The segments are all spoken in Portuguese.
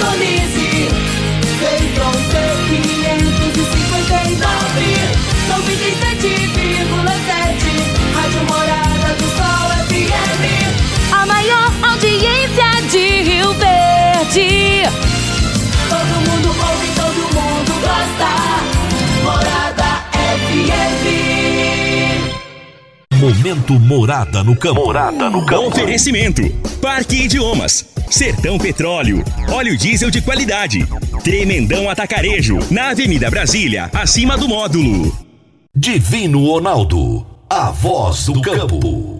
Indonésia. Momento Morada no campo. Morada no campo. Oferecimento: Parque Idiomas, Sertão Petróleo, óleo diesel de qualidade, Tremendão Atacarejo, na Avenida Brasília, acima do módulo. Divino Ronaldo, a voz do campo.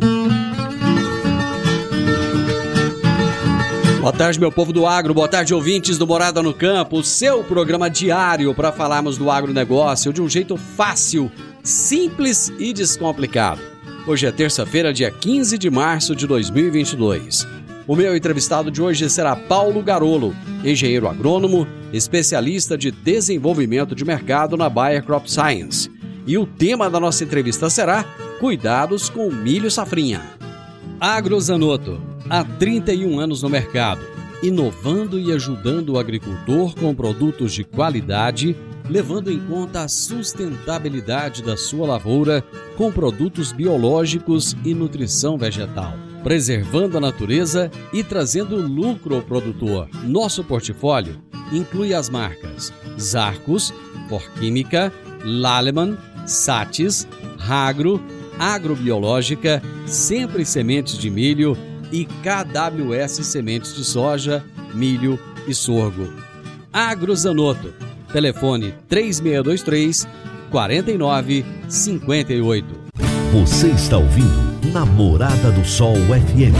Boa tarde, meu povo do agro. Boa tarde, ouvintes do Morada no Campo. O seu programa diário para falarmos do agronegócio de um jeito fácil, simples e descomplicado. Hoje é terça-feira, dia 15 de março de 2022. O meu entrevistado de hoje será Paulo Garolo, engenheiro agrônomo, especialista de desenvolvimento de mercado na Bayer Crop Science. E o tema da nossa entrevista será Cuidados com o milho safrinha. Agrozanoto, há 31 anos no mercado, inovando e ajudando o agricultor com produtos de qualidade, levando em conta a sustentabilidade da sua lavoura com produtos biológicos e nutrição vegetal, preservando a natureza e trazendo lucro ao produtor. Nosso portfólio inclui as marcas Zarcos, Forquímica, Laleman, Satis, Ragro, Agrobiológica, Sempre Sementes de Milho e KWS Sementes de Soja, Milho e Sorgo. Agrozanoto. Telefone 3623 4958. Você está ouvindo Namorada do Sol FM.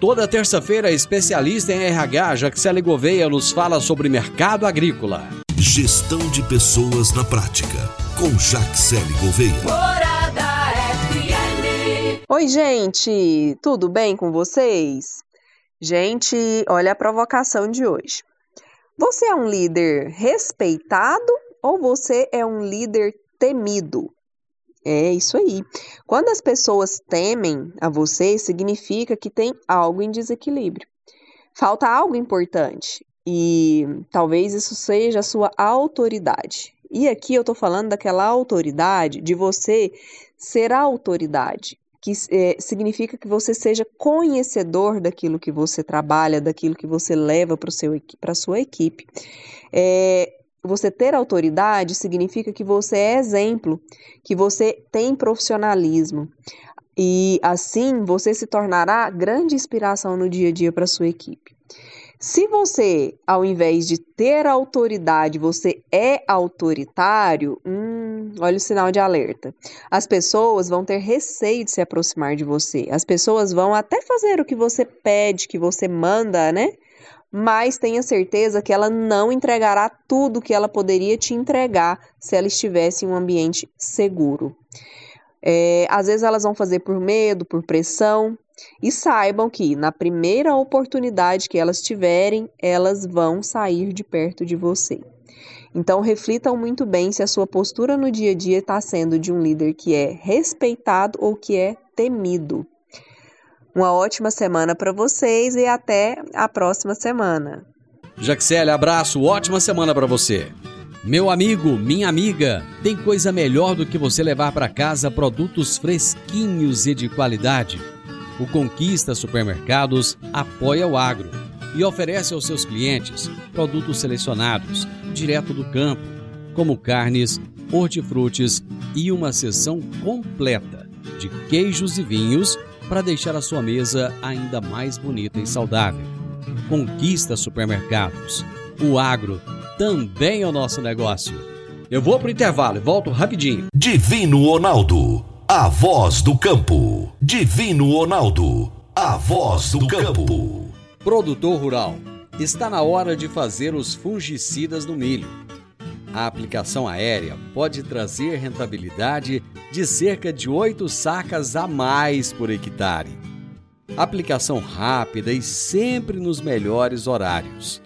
Toda terça-feira, especialista em RH, Jaxele Gouveia, nos fala sobre mercado agrícola. Gestão de pessoas na prática, com Jaxele Gouveia. Morada FM. Oi, gente, tudo bem com vocês? Gente, olha a provocação de hoje. Você é um líder respeitado ou você é um líder temido? É isso aí. Quando as pessoas temem a você, significa que tem algo em desequilíbrio. Falta algo importante e talvez isso seja a sua autoridade. E aqui eu estou falando daquela autoridade de você ser a autoridade, que é, significa que você seja conhecedor daquilo que você trabalha, daquilo que você leva para a sua equipe. É, você ter autoridade significa que você é exemplo, que você tem profissionalismo. E assim você se tornará grande inspiração no dia a dia para sua equipe. Se você, ao invés de ter autoridade, você é autoritário, hum, olha o sinal de alerta. As pessoas vão ter receio de se aproximar de você. As pessoas vão até fazer o que você pede, que você manda, né? Mas tenha certeza que ela não entregará tudo que ela poderia te entregar se ela estivesse em um ambiente seguro. É, às vezes elas vão fazer por medo, por pressão, e saibam que na primeira oportunidade que elas tiverem, elas vão sair de perto de você. Então, reflitam muito bem se a sua postura no dia a dia está sendo de um líder que é respeitado ou que é temido. Uma ótima semana para vocês e até a próxima semana. Jaxele, abraço, ótima semana para você. Meu amigo, minha amiga, tem coisa melhor do que você levar para casa produtos fresquinhos e de qualidade. O Conquista Supermercados apoia o agro e oferece aos seus clientes produtos selecionados, direto do campo, como carnes, hortifrutis e uma seção completa de queijos e vinhos para deixar a sua mesa ainda mais bonita e saudável. Conquista Supermercados. O agro também é o nosso negócio. Eu vou pro intervalo e volto rapidinho. Divino Ronaldo, a voz do campo. Divino Ronaldo, a voz do campo. Produtor rural, está na hora de fazer os fungicidas no milho. A aplicação aérea pode trazer rentabilidade de cerca de 8 sacas a mais por hectare. Aplicação rápida e sempre nos melhores horários.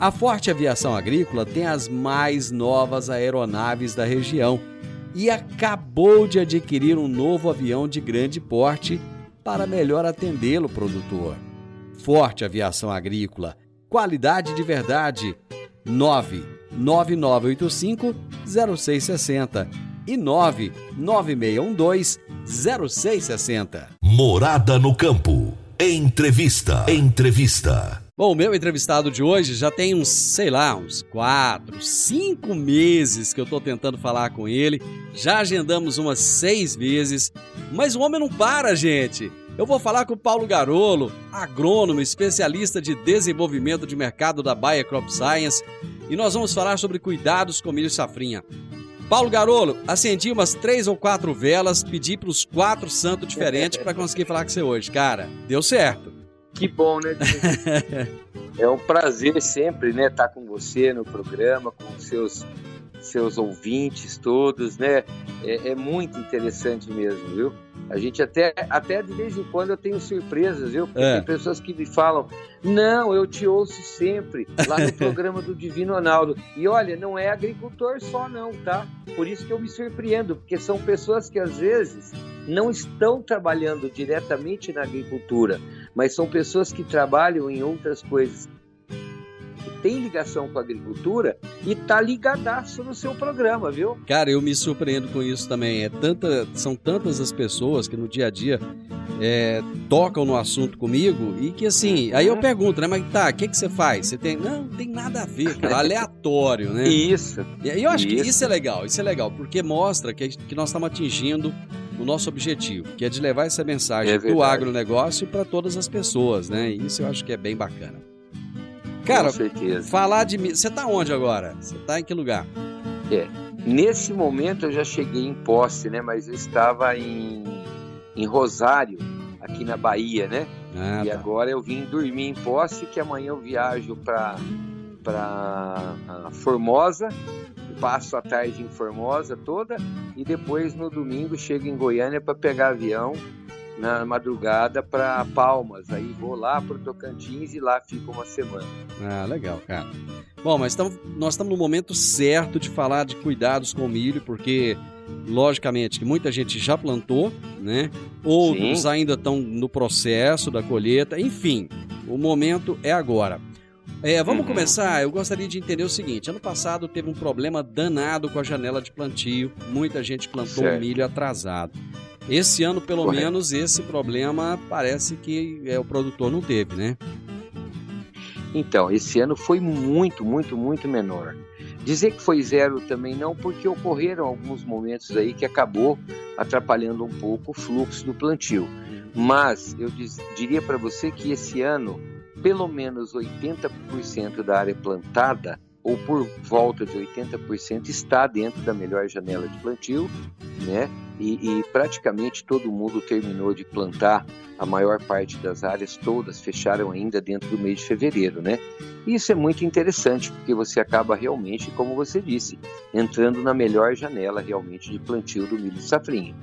A Forte Aviação Agrícola tem as mais novas aeronaves da região e acabou de adquirir um novo avião de grande porte para melhor atendê-lo, produtor. Forte Aviação Agrícola. Qualidade de verdade. 99985 0660 e 99612 0660. Morada no campo. Entrevista. Entrevista. Bom, o meu entrevistado de hoje já tem uns, sei lá, uns quatro, cinco meses que eu tô tentando falar com ele. Já agendamos umas seis vezes, mas o homem não para, gente. Eu vou falar com o Paulo Garolo, agrônomo, especialista de desenvolvimento de mercado da Baia Crop Science, e nós vamos falar sobre cuidados com milho safrinha. Paulo Garolo, acendi umas três ou quatro velas, pedi para os quatro santos diferentes para conseguir falar com você hoje. Cara, deu certo. Que bom, né? é um prazer sempre, né, estar com você no programa, com seus seus ouvintes todos, né? É, é, muito interessante mesmo, viu? A gente até, até de vez em quando eu tenho surpresas, viu? Porque É. tem pessoas que me falam, não, eu te ouço sempre lá no programa do Divino Ronaldo. E olha, não é agricultor só não, tá? Por isso que eu me surpreendo, porque são pessoas que às vezes não estão trabalhando diretamente na agricultura, mas são pessoas que trabalham em outras coisas tem ligação com a agricultura e tá ligadaço no seu programa, viu? Cara, eu me surpreendo com isso também. É tanta, são tantas as pessoas que no dia a dia é, tocam no assunto comigo e que assim, aí eu pergunto, né? Mas tá, o que, que você faz? Você tem. Não, não tem nada a ver, cara. Aleatório, né? Isso. E eu acho que Isso. isso é legal, isso é legal, porque mostra que, que nós estamos atingindo o nosso objetivo, que é de levar essa mensagem É do agronegócio para todas as pessoas, né? E isso eu acho que é bem bacana. Cara, com certeza. falar de mim. Você tá onde agora? Você tá em que lugar? Nesse momento eu já cheguei em posse, né? Mas eu estava em, em Rosário, aqui na Bahia, né? Ah, e tá. agora eu vim dormir em posse, que amanhã eu viajo para para Formosa, passo a tarde em Formosa toda e depois no domingo chego em Goiânia para pegar avião na madrugada para Palmas. Aí vou lá para Tocantins e lá fico uma semana. Ah, legal, cara. Bom, mas tamo- nós estamos no momento certo de falar de cuidados com o milho, porque, logicamente, que muita gente já plantou, né? Outros Sim. ainda estão no processo da colheita. Enfim, o momento é agora. É, vamos Uhum. começar. Eu gostaria de entender o seguinte: ano passado teve um problema danado com a janela de plantio. Muita gente plantou Certo. milho atrasado. Esse ano, pelo Correto. menos, esse problema parece que é, o produtor não teve, né? Então, esse ano foi muito, muito, muito menor. Dizer que foi zero também não, porque ocorreram alguns momentos aí que acabou atrapalhando um pouco o fluxo do plantio. Mas eu diz- diria para você que esse ano, pelo menos 80% da área plantada, ou por volta de 80%, está dentro da melhor janela de plantio, né? E, e praticamente todo mundo terminou de plantar a maior parte das áreas todas fecharam ainda dentro do mês de fevereiro, né? Isso é muito interessante, porque você acaba realmente, como você disse, entrando na melhor janela realmente de plantio do milho safrinha.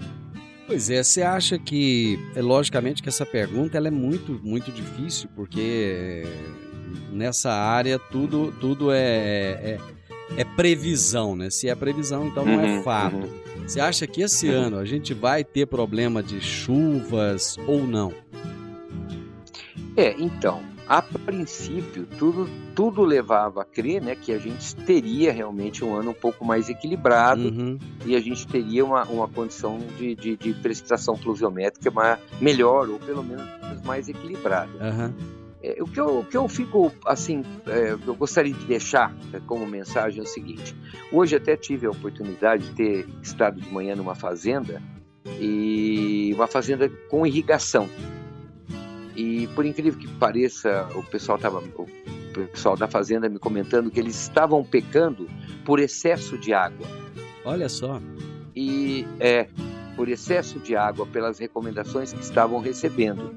Pois é, você acha que, é logicamente que essa pergunta ela é muito, muito difícil, porque é, nessa área tudo, tudo é, é, é previsão, né? Se é previsão, então não é Uhum, fato. uhum. Você acha que esse ano a gente vai ter problema de chuvas ou não? É, então, a princípio, tudo, tudo levava a crer né, que a gente teria realmente um ano um pouco mais equilibrado Uhum. e a gente teria uma, uma condição de, de, de precipitação pluviométrica ma- melhor, ou pelo menos mais equilibrada. Aham. É, o, que eu, o que eu fico, assim, é, eu gostaria de deixar é, como mensagem é o seguinte: hoje até tive a oportunidade de ter estado de manhã numa fazenda, e uma fazenda com irrigação. E por incrível que pareça, o pessoal, tava, o pessoal da fazenda me comentando que eles estavam pecando por excesso de água Olha só. e é por excesso de água pelas recomendações que estavam recebendo.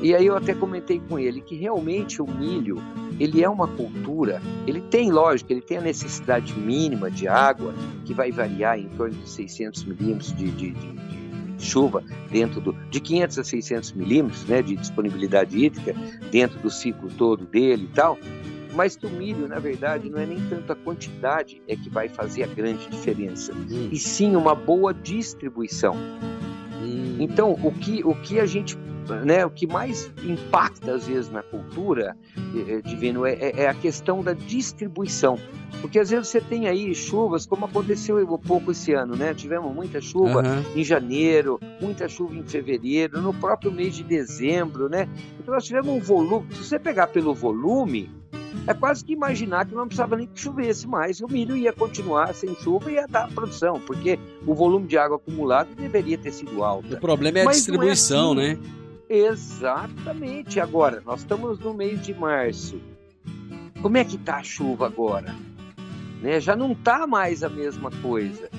E aí eu até comentei com ele que realmente o milho, ele é uma cultura, ele tem lógico, ele tem a necessidade mínima de água, que vai variar em torno de 600 milímetros de, de, de- de chuva dentro do de 500 a 600 milímetros, né, de disponibilidade hídrica dentro do ciclo todo dele e tal. Mas que o milho, na verdade, não é nem tanto a quantidade é que vai fazer a grande diferença, Hum, e sim uma boa distribuição. hum. Então, o que, o que a gente né, o que mais impacta às vezes na cultura, eh, eh, Divino, é, é, é a questão da distribuição. Porque às vezes você tem aí chuvas, como aconteceu um pouco esse ano, né? Tivemos muita chuva Aham. em janeiro, muita chuva em fevereiro, no próprio mês de dezembro, né? Então nós tivemos um volume. Se você pegar pelo volume, é quase que imaginar que não precisava nem que chovesse mais, o milho ia continuar sem chuva e ia dar produção, porque o volume de água acumulado deveria ter sido alto. O problema é a Mas é distribuição, assim. né? Exatamente. Agora, nós estamos no mês de março. Como é que tá a chuva agora? Né? Já não tá mais a mesma coisa.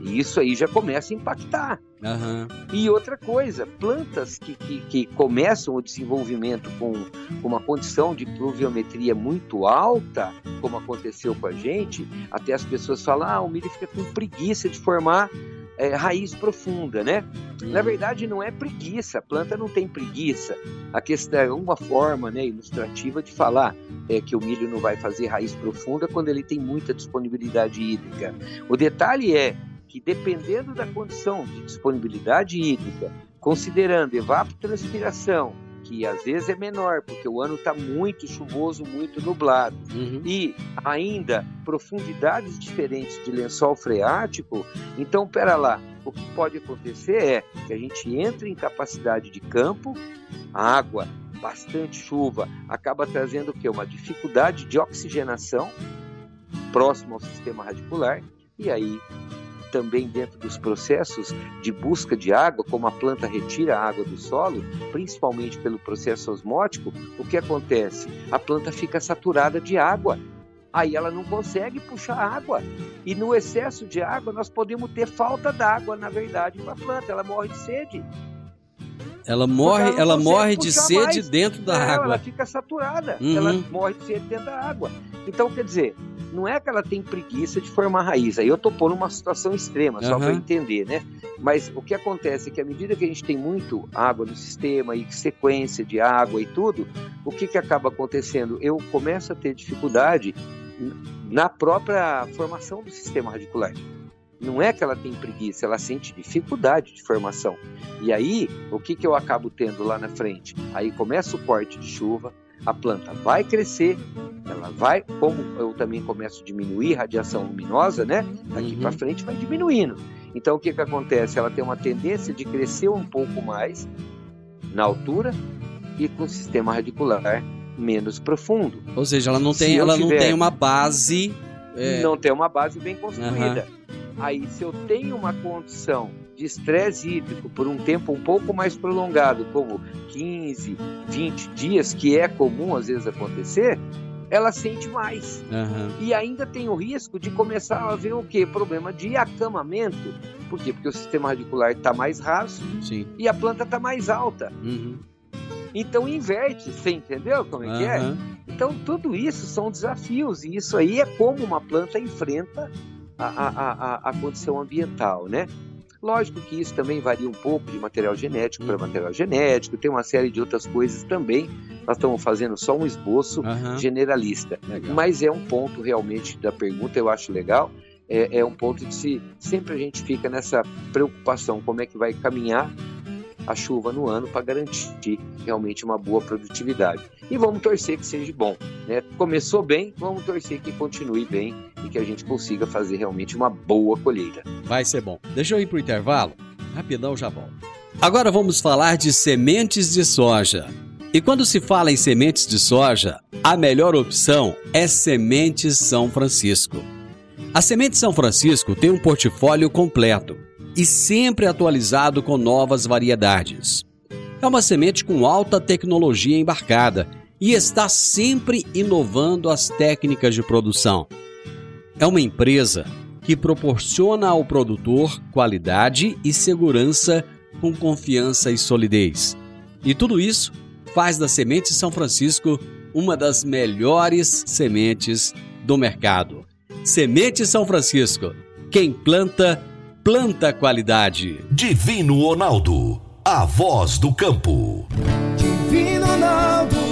E isso aí já começa a impactar. Aham. E outra coisa, plantas que, que, que começam o desenvolvimento com, com uma condição de pluviometria muito alta, como aconteceu com a gente, até as pessoas falam, ah, o milho fica com preguiça de formar eh, raiz profunda, né? Na verdade, não é preguiça, a planta não tem preguiça. A questão é uma forma né, ilustrativa de falar é, que o milho não vai fazer raiz profunda quando ele tem muita disponibilidade hídrica. O detalhe é que, dependendo da condição de disponibilidade hídrica, considerando evapotranspiração, que às vezes é menor, porque o ano está muito chuvoso, muito nublado, Uhum. e ainda profundidades diferentes de lençol freático, então, pera lá, o que pode acontecer é que a gente entra em capacidade de campo, água, bastante chuva, acaba trazendo o quê? Uma dificuldade de oxigenação próximo ao sistema radicular, e aí também dentro dos processos de busca de água, como a planta retira a água do solo, principalmente pelo processo osmótico, o que acontece? A planta fica saturada de água. Aí ela não consegue puxar água. E no excesso de água, nós podemos ter falta d'água, na verdade, para a planta. Ela morre de sede. Ela morre, ela ela morre de sede mais. dentro da É, Ela água. fica saturada. Uhum. Ela morre de sede dentro da água. Então, quer dizer, não é que ela tem preguiça de formar raiz. Aí eu tô pondo uma situação extrema, só Aham. para entender, né? Mas o que acontece é que à medida que a gente tem muito água no sistema e sequência de água e tudo, o que, que acaba acontecendo? Eu começo a ter dificuldade na própria formação do sistema radicular. Não é que ela tem preguiça, ela sente dificuldade de formação. E aí, o que, que eu acabo tendo lá na frente? Aí começa o corte de chuva, a planta vai crescer, ela vai, como eu também começo a diminuir a radiação luminosa, né? Daqui Uhum. para frente vai diminuindo. Então o que, que acontece? Ela tem uma tendência de crescer um pouco mais na altura e com o sistema radicular menos profundo. Ou seja, ela não Se tem, ela não tiver- tem uma base. é, não tem uma base bem construída. Aí, se eu tenho uma condição de estresse hídrico por um tempo um pouco mais prolongado, como 15, 20 dias, que é comum às vezes acontecer, ela sente mais. aham. E ainda tem o risco de começar a haver o quê? Problema de acamamento. Por quê? Porque o sistema radicular está mais raso Sim. e a planta está mais alta. Uhum. Então inverte, você entendeu como é que é? Então, tudo isso são desafios, e isso aí é como uma planta enfrenta a, a, a, a condição ambiental, né? Lógico que isso também varia um pouco de material genético para Uhum. material genético, tem uma série de outras coisas também. Nós estamos fazendo só um esboço Aham. generalista, Legal. mas é um ponto realmente da pergunta, eu acho legal. É, é um ponto de se sempre a gente fica nessa preocupação, como é que vai caminhar a chuva no ano para garantir realmente uma boa produtividade. E vamos torcer que seja bom. Né? Começou bem, vamos torcer que continue bem e que a gente consiga fazer realmente uma boa colheita. Vai ser bom. Deixa eu ir pro intervalo. Rapidão já volto. Agora vamos falar de sementes de soja. E quando se fala em sementes de soja, a melhor opção é Sementes São Francisco. A Semente São Francisco tem um portfólio completo e sempre atualizado com novas variedades. É uma semente com alta tecnologia embarcada e está sempre inovando as técnicas de produção. É uma empresa que proporciona ao produtor qualidade e segurança com confiança e solidez. E tudo isso faz da Semente São Francisco uma das melhores sementes do mercado. Semente São Francisco. Quem planta, planta qualidade. Divino Ronaldo, a voz do campo. Divino Ronaldo,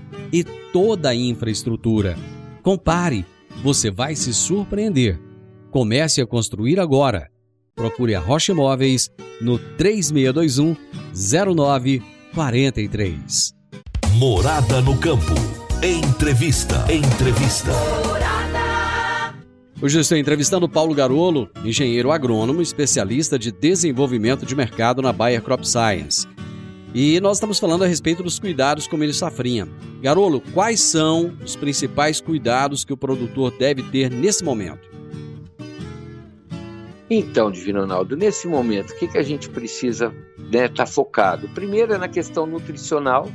e toda a infraestrutura. Compare, você vai se surpreender. Comece a construir agora. Procure a Rocha Imóveis no 3621 0943. Morada no campo. Entrevista. Entrevista. Hoje eu estou entrevistando Paulo Garolo, engenheiro agrônomo, especialista de desenvolvimento de mercado na Bayer Crop Science. E nós estamos falando a respeito dos cuidados com milho safrinha. Garolo, quais são os principais cuidados que o produtor deve ter nesse momento? Então, Divino Ronaldo, nesse momento, o que, que a gente precisa estar né, tá focado? Primeiro é na questão nutricional,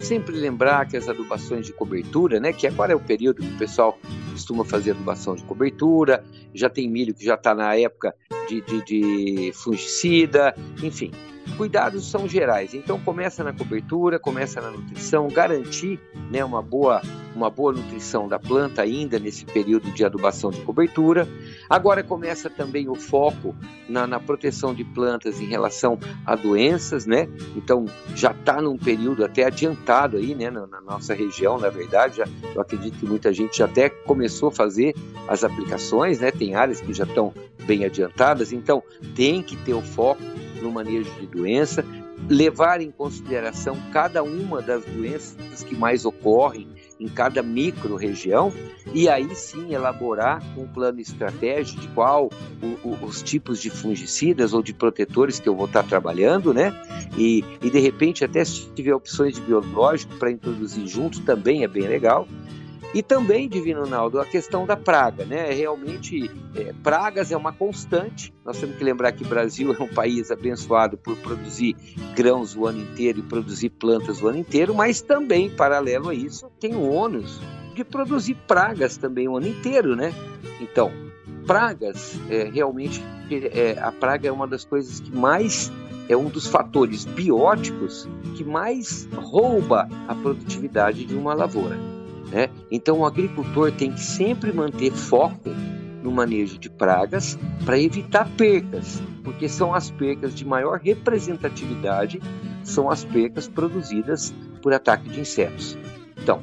sempre lembrar que as adubações de cobertura, né, que agora é o período que o pessoal costuma fazer adubação de cobertura, já tem milho que já está na época de, de, de fungicida, enfim, cuidados são gerais. Então começa na cobertura, começa na nutrição, garantir né, uma, boa, uma boa nutrição da planta ainda nesse período de adubação de cobertura. Agora começa também o foco na, na proteção de plantas em relação a doenças, né? Então já está num período até adiantado aí, né, na, na, nossa região, na verdade. Já, eu acredito que muita gente já até começou a fazer as aplicações, né? Tem áreas que já estão bem adiantadas, então tem que ter o foco no manejo de doença, levar em consideração cada uma das doenças que mais ocorrem em cada micro-região e aí sim elaborar um plano estratégico de qual o, o, os tipos de fungicidas ou de protetores que eu vou estar trabalhando, né? E, e de repente até se tiver opções de biológico para introduzir junto também é bem legal. E também, Divino Ronaldo, a questão da praga, né? Realmente, é, pragas é uma constante. Nós temos que lembrar que o Brasil é um país abençoado por produzir grãos o ano inteiro e produzir plantas o ano inteiro, mas também, paralelo a isso, tem o ônus de produzir pragas também o ano inteiro, né? Então, pragas, é, realmente, é, a praga é uma das coisas que mais é um dos fatores bióticos que mais rouba a produtividade de uma lavoura. Né? Então, o agricultor tem que sempre manter foco no manejo de pragas para evitar percas, porque são as percas de maior representatividade, são as percas produzidas por ataque de insetos. Então,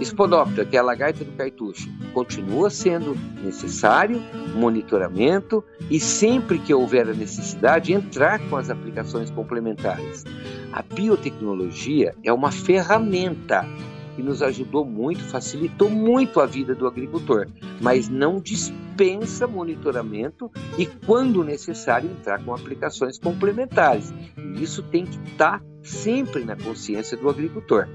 Espodóptera, que é a lagarta do cartucho, continua sendo necessário monitoramento e sempre que houver a necessidade, entrar com as aplicações complementares. A biotecnologia é uma ferramenta que nos ajudou muito, facilitou muito a vida do agricultor, mas não dispensa monitoramento e, quando necessário, entrar com aplicações complementares. E isso tem que estar sempre na consciência do agricultor.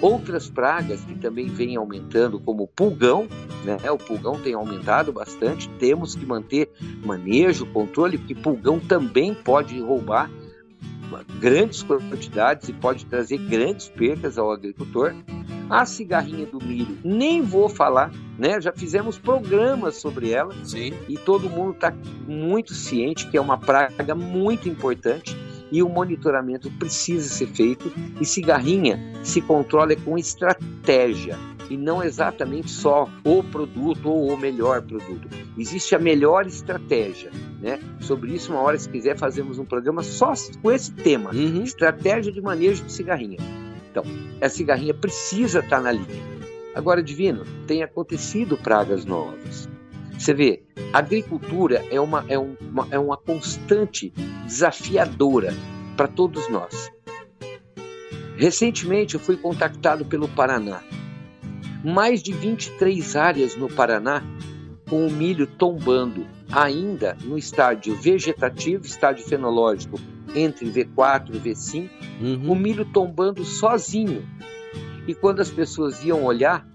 Outras pragas que também vêm aumentando, como o pulgão, né? o pulgão tem aumentado bastante, temos que manter manejo, controle, porque pulgão também pode roubar grandes quantidades e pode trazer grandes percas ao agricultor. A cigarrinha do milho, nem vou falar, né? Já fizemos programas sobre ela Sim. e todo mundo está muito ciente que é uma praga muito importante e o monitoramento precisa ser feito. E cigarrinha se controla com estratégia e não exatamente só o produto ou o melhor produto. Existe a melhor estratégia. Né? Sobre isso, uma hora, se quiser, fazemos um programa só com esse tema: Uhum. estratégia de manejo de cigarrinha. Então, a cigarrinha precisa estar na linha. Agora, Divino, tem acontecido pragas novas. Você vê, a agricultura é uma, é um- uma, é uma constante desafiadora para todos nós. Recentemente eu fui contactado pelo Paraná. Mais de 23 áreas no Paraná com o milho tombando, ainda no estágio vegetativo, estágio fenológico entre V4 e V5, o Uhum. milho tombando sozinho. E quando as pessoas iam olhar,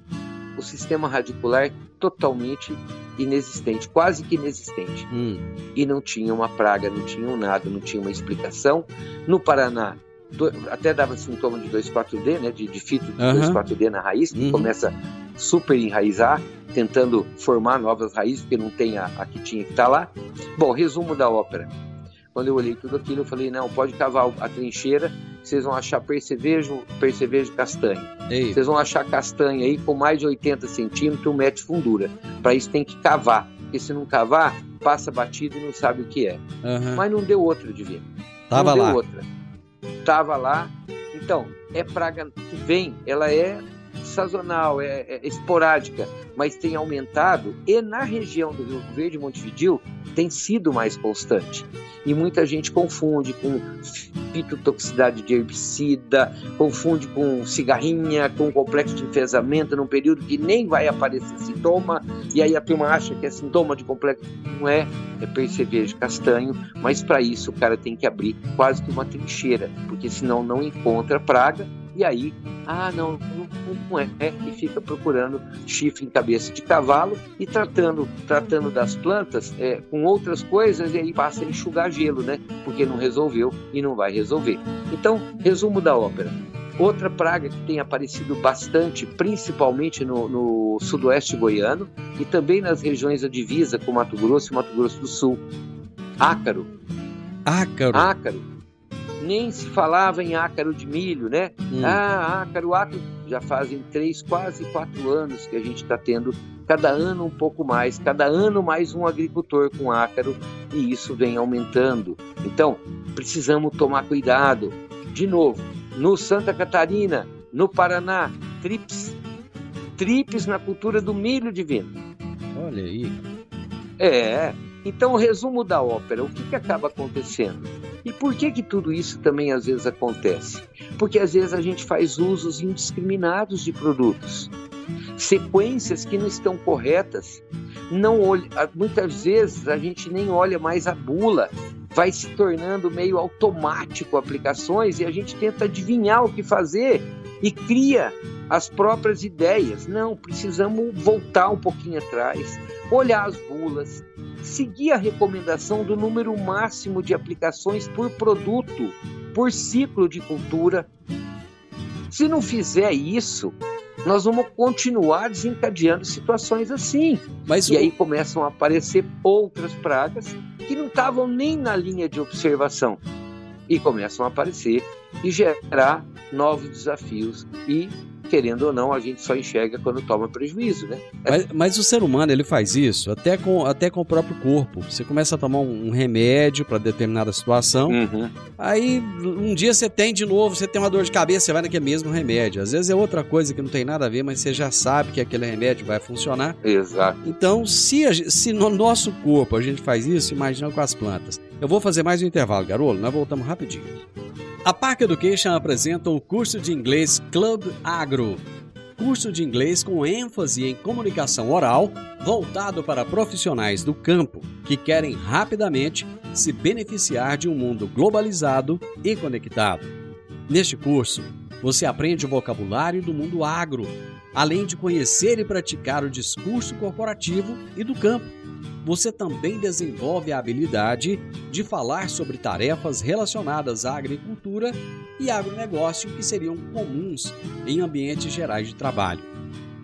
o sistema radicular totalmente inexistente, quase que inexistente. Hum. E não tinha uma praga, não tinha nada, não tinha uma explicação. No Paraná, do- até dava sintoma de 2,4-D, né, de, de fito de Aham. 2,4-D na raiz, que Uhum. começa super enraizar, tentando formar novas raízes, porque não tem a, a que tinha que estar lá. Bom, resumo da ópera. Quando eu olhei tudo aquilo, eu falei, não, pode cavar a trincheira, vocês vão achar percevejo, percevejo castanho. Ei, Vocês vão achar castanha aí com mais de 80 centímetros, um metro de fundura. Para isso tem que cavar, porque se não cavar, passa batido e não sabe o que é. aham. Mas não deu outra, Divino. Tava não deu lá. outra. Tava lá. Então, é praga que vem, ela é sazonal, é, é esporádica, mas tem aumentado e na região do Rio Verde e Montevidil tem sido mais constante. E muita gente confunde com fitotoxicidade de herbicida, confunde com cigarrinha, com complexo de enfesamento num período que nem vai aparecer sintoma, e aí a turma acha que é sintoma de complexo. Não é, é percevejo castanho, mas para isso o cara tem que abrir quase que uma trincheira, porque senão não encontra praga, e aí, ah, não, não, é, é, e fica procurando chifre em cabeça de cavalo e tratando, tratando das plantas é, com outras coisas, e aí passa a enxugar gelo, né? Porque não resolveu e não vai resolver. Então, resumo da ópera. Outra praga que tem aparecido bastante, principalmente no, no sudoeste goiano e também nas regiões da divisa com Mato Grosso e Mato Grosso do Sul. Ácaro. Ácaro. Ácaro. Nem se falava em ácaro de milho, né? Hum. Ah, ácaro, ácaro. Já fazem três, quase quatro anos que a gente está tendo, cada ano um pouco mais, cada ano mais um agricultor com ácaro, e isso vem aumentando. Então, precisamos tomar cuidado. De novo, no Santa Catarina, no Paraná, trips. Trips na cultura do milho divino. Olha aí. É. Então, o resumo da ópera, o que, que acaba acontecendo? Por que que tudo isso também às vezes acontece? Porque às vezes a gente faz usos indiscriminados de produtos, sequências que não estão corretas. Não olha, muitas vezes a gente nem olha mais a bula, vai se tornando meio automático aplicações e a gente tenta adivinhar o que fazer e cria as próprias ideias. Não, precisamos voltar um pouquinho atrás, olhar as bulas, seguir a recomendação do número máximo de aplicações por produto, por ciclo de cultura. Se não fizer isso, nós vamos continuar desencadeando situações assim. Mas E o- aí começam a aparecer outras pragas que não estavam nem na linha de observação. E começam a aparecer e gerar novos desafios. E, querendo ou não, a gente só enxerga quando toma prejuízo, né? Mas, mas o ser humano ele faz isso até com, até com o próprio corpo. Você começa a tomar um, um remédio para determinada situação, Uhum. aí um dia você tem de novo, você tem uma dor de cabeça, você vai naquele mesmo remédio. Às vezes é outra coisa que não tem nada a ver, mas você já sabe que aquele remédio vai funcionar. Exato. Então, se, a se no nosso corpo a gente faz isso, imagina com as plantas. Eu vou fazer mais um intervalo, Garolo, nós voltamos rapidinho. A Park Education apresenta o curso de inglês Club Agro. Curso de inglês com ênfase em comunicação oral, voltado para profissionais do campo que querem rapidamente se beneficiar de um mundo globalizado e conectado. Neste curso, você aprende o vocabulário do mundo agro, além de conhecer e praticar o discurso corporativo e do campo. Você também desenvolve a habilidade de falar sobre tarefas relacionadas à agricultura e agronegócio que seriam comuns em ambientes gerais de trabalho.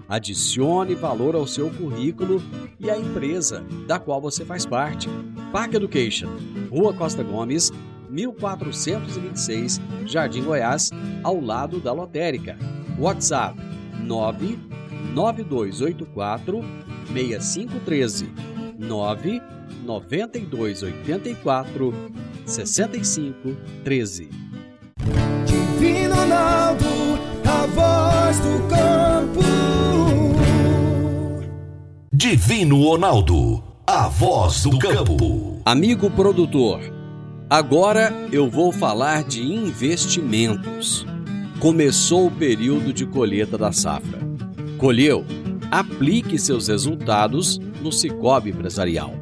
Adicione valor ao seu currículo e à empresa da qual você faz parte. Park Education, Rua Costa Gomes, 1426, Jardim Goiás, ao lado da lotérica. WhatsApp 99284 6513 99284 6513 Divino Ronaldo, a voz do campo. Divino Ronaldo, a voz do campo. Amigo produtor, agora eu vou falar de investimentos. Começou o período de colheita da safra. Colheu? Aplique seus resultados no Cicobi Empresarial.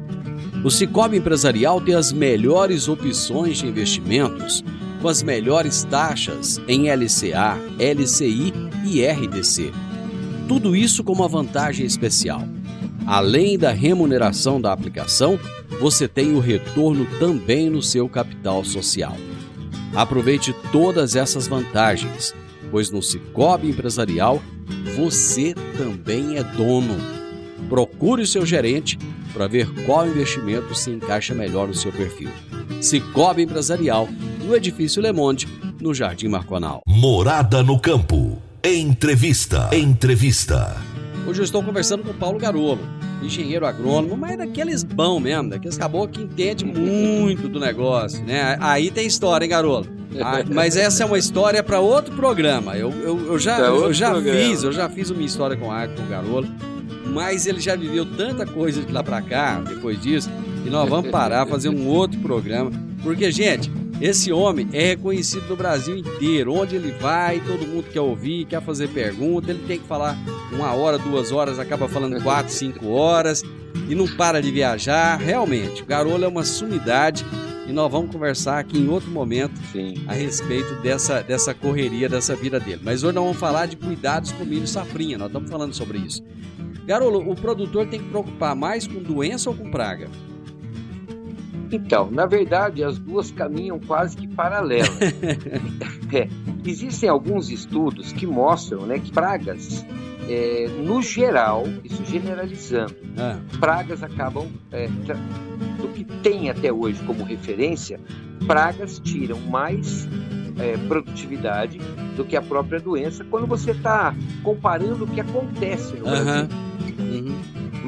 O Cicobi Empresarial tem as melhores opções de investimentos com as melhores taxas em LCA, LCI e RDC. Tudo isso com uma vantagem especial. Além da remuneração da aplicação, você tem o retorno também no seu capital social. Aproveite todas essas vantagens, pois no Cicobi Empresarial você também é dono. Procure o seu gerente para ver qual investimento se encaixa melhor no seu perfil. Cicobi Empresarial, no edifício Le Monde, no Jardim Marconal. Morada no campo. Entrevista. Entrevista. Hoje eu estou conversando com o Paulo Garolo, engenheiro agrônomo, mas é daqueles bom mesmo, daqueles caboclos que entende muito do negócio, né? Aí tem história, hein, Garolo? Ah, mas essa é uma história para outro programa. Eu, eu, eu já, Pra eu já programa. fiz, eu já fiz uma história com a com o Garolo, mas ele já viveu tanta coisa de lá para cá, depois disso, e nós vamos parar, fazer um outro programa. Porque, gente, esse homem é reconhecido no Brasil inteiro. Onde ele vai, todo mundo quer ouvir, quer fazer pergunta. Ele tem que falar uma hora, duas horas, acaba falando quatro, cinco horas e não para de viajar. Realmente, o Garolo é uma sumidade e nós vamos conversar aqui em outro momento Sim. a respeito dessa, dessa correria, dessa vida dele. Mas hoje nós vamos falar de cuidados com milho safrinha, nós estamos falando sobre isso. Garolo, o produtor tem que preocupar mais com doença ou com praga? Então, na verdade, as duas caminham quase que paralelas. É, existem alguns estudos que mostram né, que pragas, é, no geral, isso generalizando, Ah, pragas acabam, é, do que tem até hoje como referência, pragas tiram mais é, produtividade do que a própria doença quando você está comparando o que acontece no Brasil.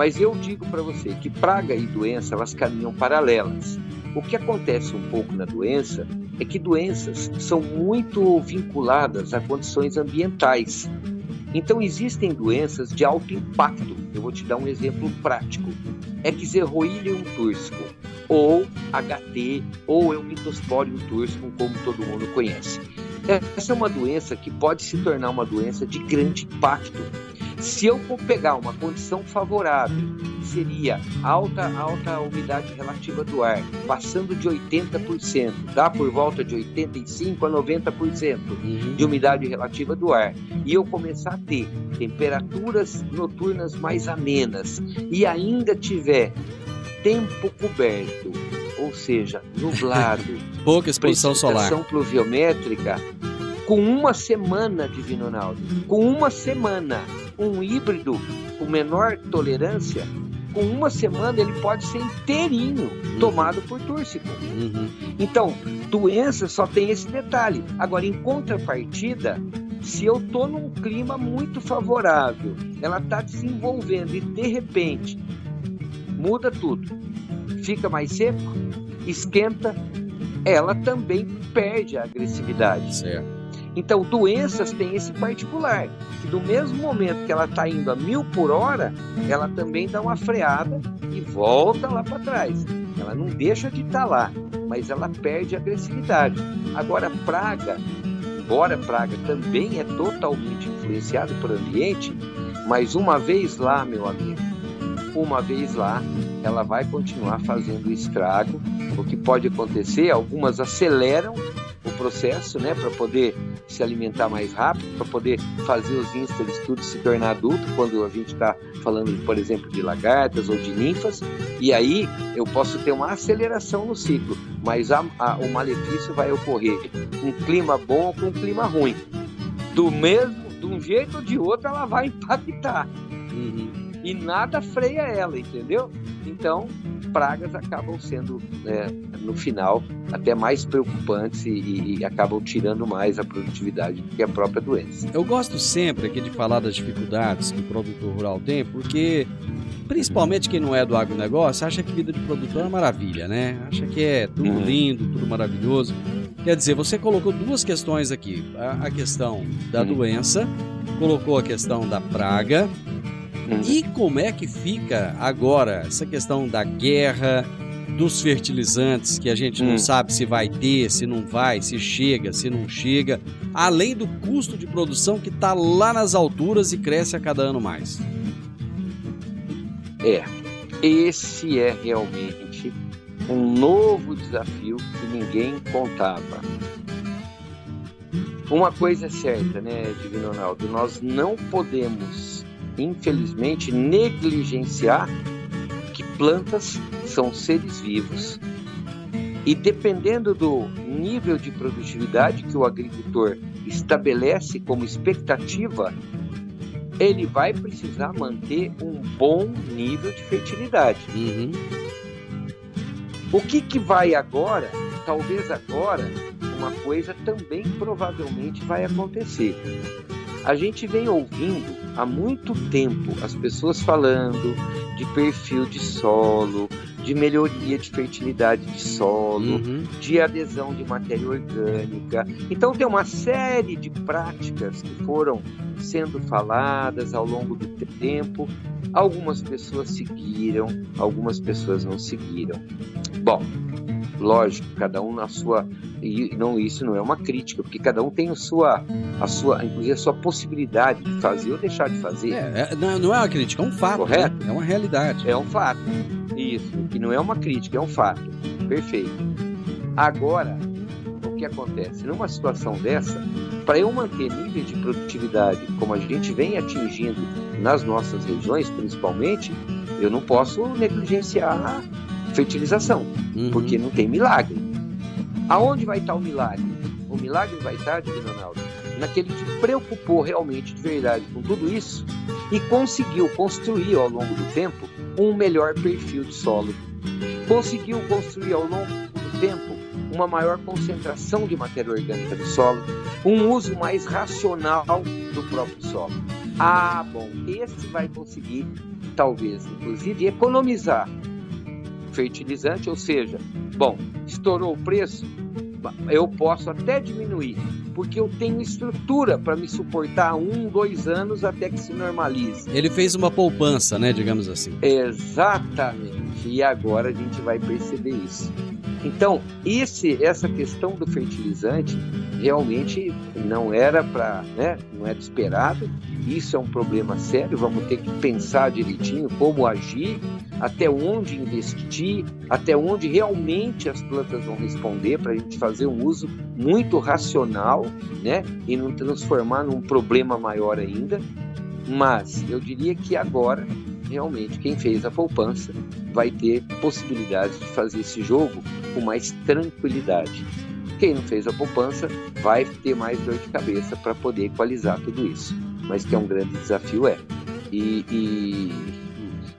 Mas eu digo para você que praga e doença elas caminham paralelas. O que acontece um pouco na doença é que doenças são muito vinculadas a condições ambientais. Então existem doenças de alto impacto. Eu vou te dar um exemplo prático. Eczerroilium tursicum, ou HT, ou Eumitosporium tursicum, como todo mundo conhece. Essa é uma doença que pode se tornar uma doença de grande impacto. Se eu for pegar uma condição favorável, seria alta, alta umidade relativa do ar, passando de 80%, dá por volta de 85% a 90% Uhum. de umidade relativa do ar, e eu começar a ter temperaturas noturnas mais amenas e ainda tiver tempo coberto, ou seja, nublado, Pouca exposição solar. pluviométrica com uma semana de Ronaldo. Com uma semana, um híbrido com menor tolerância, com uma semana ele pode ser inteirinho tomado por túrcico. Uhum. Então, doença só tem esse detalhe. Agora, em contrapartida, se eu tô num clima muito favorável, ela está desenvolvendo e de repente muda tudo, fica mais seco, esquenta, ela também perde a agressividade. Certo. Então, doenças têm esse particular, que no mesmo momento que ela está indo a mil por hora, ela também dá uma freada e volta lá para trás. Ela não deixa de estar lá, mas ela perde agressividade. Agora, praga, embora praga também é totalmente influenciado pelo ambiente, mas uma vez lá, meu amigo, uma vez lá, ela vai continuar fazendo estrago. O que pode acontecer, algumas aceleram processo, né, para poder se alimentar mais rápido, para poder fazer os instares tudo se tornar adulto, quando a gente está falando, por exemplo, de lagartas ou de ninfas, e aí eu posso ter uma aceleração no ciclo, mas a- a- o malefício vai ocorrer com clima bom ou com clima ruim. Do mesmo, de um jeito ou de outro, ela vai impactar Uhum. E nada freia ela, entendeu? Então, pragas acabam sendo, né, no final, até mais preocupantes e, e- acabam tirando mais a produtividade do que a própria doença. Eu gosto sempre aqui de falar das dificuldades que o produtor rural tem, porque principalmente quem não é do agronegócio acha que vida de produtor é uma maravilha, né? Acha que é tudo Uhum. lindo, tudo maravilhoso. Quer dizer, você colocou duas questões aqui: a, a questão da Uhum. doença, colocou a questão da praga. E como é que fica agora essa questão da guerra, dos fertilizantes, que a gente não Hum. sabe se vai ter, se não vai, se chega, se não chega, além do custo de produção que está lá nas alturas e cresce a cada ano mais. É, esse é realmente um novo desafio que ninguém contava. Uma coisa é certa, né, Divino Ronaldo? Nós não podemos, infelizmente, negligenciar que plantas são seres vivos. E dependendo do nível de produtividade que o agricultor estabelece como expectativa, ele vai precisar manter um bom nível de fertilidade. Uhum. O que, que vai agora? Talvez agora uma coisa também provavelmente vai acontecer. A gente vem ouvindo há muito tempo as pessoas falando de perfil de solo, de melhoria de fertilidade de solo, Uhum. de adesão de matéria orgânica. Então tem uma série de práticas que foram sendo faladas ao longo do tempo. Algumas pessoas seguiram, algumas pessoas não seguiram. Bom, lógico, cada um na sua e não isso não é uma crítica, porque cada um tem a sua a sua, inclusive a sua possibilidade de fazer ou deixar de fazer. É, é, não, não é uma crítica, é um fato. Correto. né? É uma realidade. É um fato. Isso, que não é uma crítica, é um fato. Perfeito. Agora, o que acontece? Numa situação dessa, para eu manter níveis de produtividade como a gente vem atingindo nas nossas regiões, principalmente, eu não posso negligenciar a fertilização, Uhum. porque não tem milagre. Aonde vai estar o milagre? O milagre vai estar, Divino Ronaldo, naquele que preocupou realmente de verdade com tudo isso e conseguiu construir ao longo do tempo um melhor perfil de solo. Conseguiu construir ao longo do tempo uma maior concentração de matéria orgânica do solo, um uso mais racional do próprio solo. Ah, bom, esse vai conseguir, talvez, inclusive, economizar fertilizante, ou seja, bom, estourou o preço, eu posso até diminuir, porque eu tenho estrutura para me suportar um, dois anos até que se normalize. Ele fez uma poupança, né? Digamos assim. Exatamente. E agora a gente vai perceber isso. Então, esse, essa questão do fertilizante realmente não era para, né, não era esperado. Isso é um problema sério. Vamos ter que pensar direitinho como agir, até onde investir, até onde realmente as plantas vão responder para a gente fazer um uso muito racional, né, e não transformar num problema maior ainda. Mas eu diria que agora realmente quem fez a poupança vai ter possibilidade de fazer esse jogo com mais tranquilidade. Quem não fez a poupança vai ter mais dor de cabeça para poder equalizar tudo isso. Mas que é um grande desafio, é. E, e,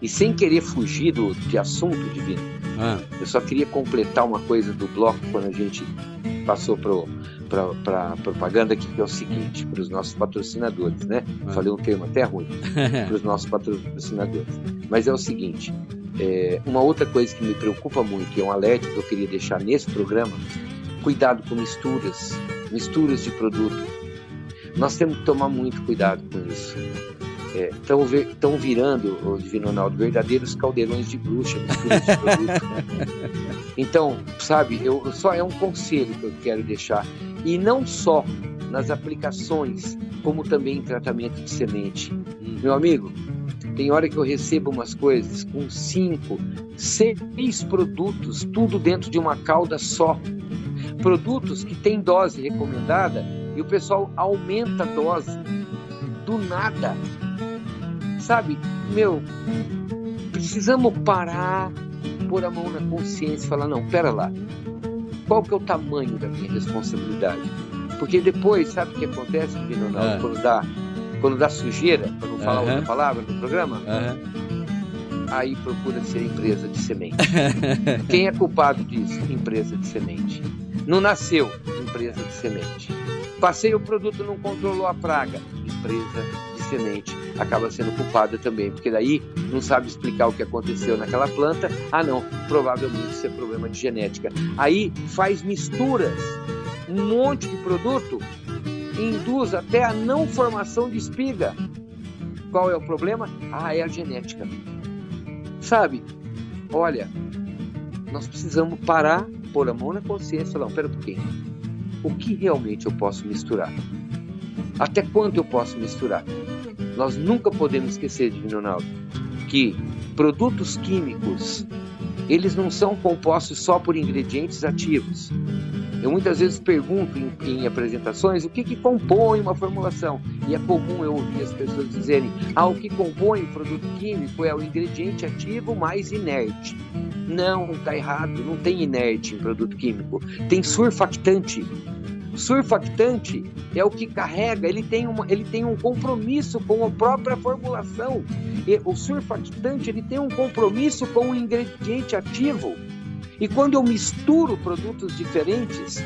e sem querer fugir do, de assunto, Divino, Ah, eu só queria completar uma coisa do bloco quando a gente passou para a propaganda, que é o seguinte, para os nossos patrocinadores, né? Ah. Falei um termo até ruim para os nossos patrocinadores. Mas é o seguinte: é, uma outra coisa que me preocupa muito, e é um alerta que eu queria deixar nesse programa, cuidado com misturas, misturas de produto. Nós temos que tomar muito cuidado com isso. Estão virando, o Divino Ronaldo, verdadeiros caldeirões de bruxa, misturas de produto. Então, sabe, eu só é um conselho que eu quero deixar. E não só nas aplicações, como também em tratamento de semente. Meu amigo, tem hora que eu recebo umas coisas com cinco, seis produtos, tudo dentro de uma cauda só. Produtos que têm dose recomendada e o pessoal aumenta a dose do nada. Sabe, meu, precisamos parar, pôr a mão na consciência e falar, não, pera lá, qual que é o tamanho da minha responsabilidade? Porque depois, sabe o que acontece, Divino Ronaldo, É. quando dá, quando dá sujeira, para não falar outra palavra no programa, aham. aí procura ser empresa de semente. Quem é culpado disso? Empresa de semente. Não nasceu empresa de semente. Passei o produto, não controlou a praga. Empresa de semente acaba sendo culpada também, porque daí não sabe explicar o que aconteceu naquela planta. Ah, não, provavelmente isso é problema de genética. Aí faz misturas, um monte de produto, induz até a não formação de espiga. Qual é o problema? Ah, é a genética. Sabe? Olha, nós precisamos parar, pôr a mão na consciência e falar, pera um pouquinho. O que realmente eu posso misturar? Até quanto eu posso misturar? Nós nunca podemos esquecer, Divino Ronaldo, que produtos químicos, eles não são compostos só por ingredientes ativos. Eu muitas vezes pergunto em, em apresentações o que, que compõe uma formulação. E é comum eu ouvir as pessoas dizerem: ah, o que compõe o produto químico é o ingrediente ativo mais inerte. Não, está errado, não tem inerte em produto químico. Tem surfactante. Surfactante é o que carrega, ele tem, uma, ele tem um compromisso com a própria formulação. E o surfactante ele tem um compromisso com o ingrediente ativo. E quando eu misturo produtos diferentes,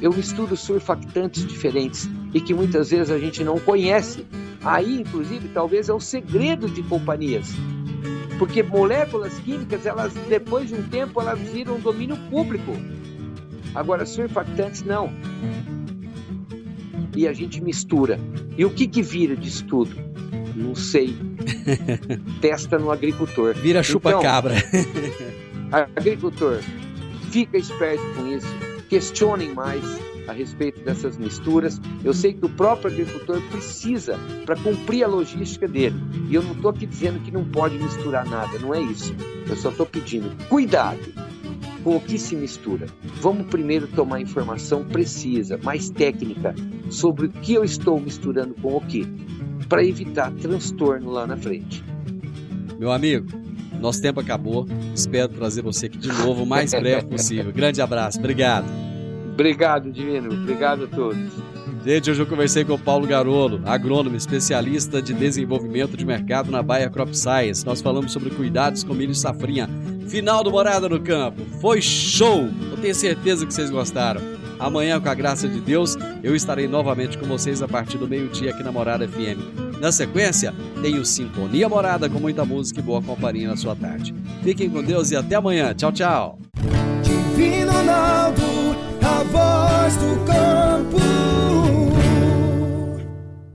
eu misturo surfactantes diferentes e que muitas vezes a gente não conhece. Aí, inclusive, talvez é o segredo de companhias. Porque moléculas químicas, elas depois de um tempo, elas viram domínio público. Agora, surfactantes não. E a gente mistura. E o que que vira disso tudo? Não sei. Testa no agricultor. Vira chupa-cabra. Então, agricultor, fica esperto com isso. Questionem mais a respeito dessas misturas. Eu sei que o próprio agricultor precisa para cumprir a logística dele. E eu não estou aqui dizendo que não pode misturar nada, não é isso. Eu só estou pedindo cuidado com o que se mistura. Vamos primeiro tomar informação precisa, mais técnica, sobre o que eu estou misturando com o que, para evitar transtorno lá na frente. Meu amigo, nosso tempo acabou. Espero trazer você aqui de novo o mais breve possível. Grande abraço, obrigado. Obrigado, Divino. Obrigado a todos. Gente, hoje eu conversei com o Paulo Garolo, agrônomo, especialista de desenvolvimento de mercado na Baia Crop Science. Nós falamos sobre cuidados com milho e safrinha. Final do Morada no Campo. Foi show! Eu tenho certeza que vocês gostaram. Amanhã, com a graça de Deus, eu estarei novamente com vocês a partir do meio-dia aqui na Morada FM. Na sequência, tenho Sintonia Morada com muita música e boa companhia na sua tarde. Fiquem com Deus e até amanhã. Tchau, tchau. Divino Ronaldo, a voz do campo.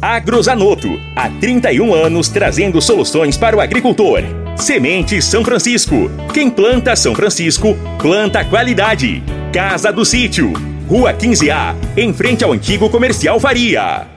Agrozanoto, há 31 anos trazendo soluções para o agricultor. Semente São Francisco. Quem planta São Francisco, planta qualidade. Casa do Sítio, Rua 15A, em frente ao antigo comercial Faria.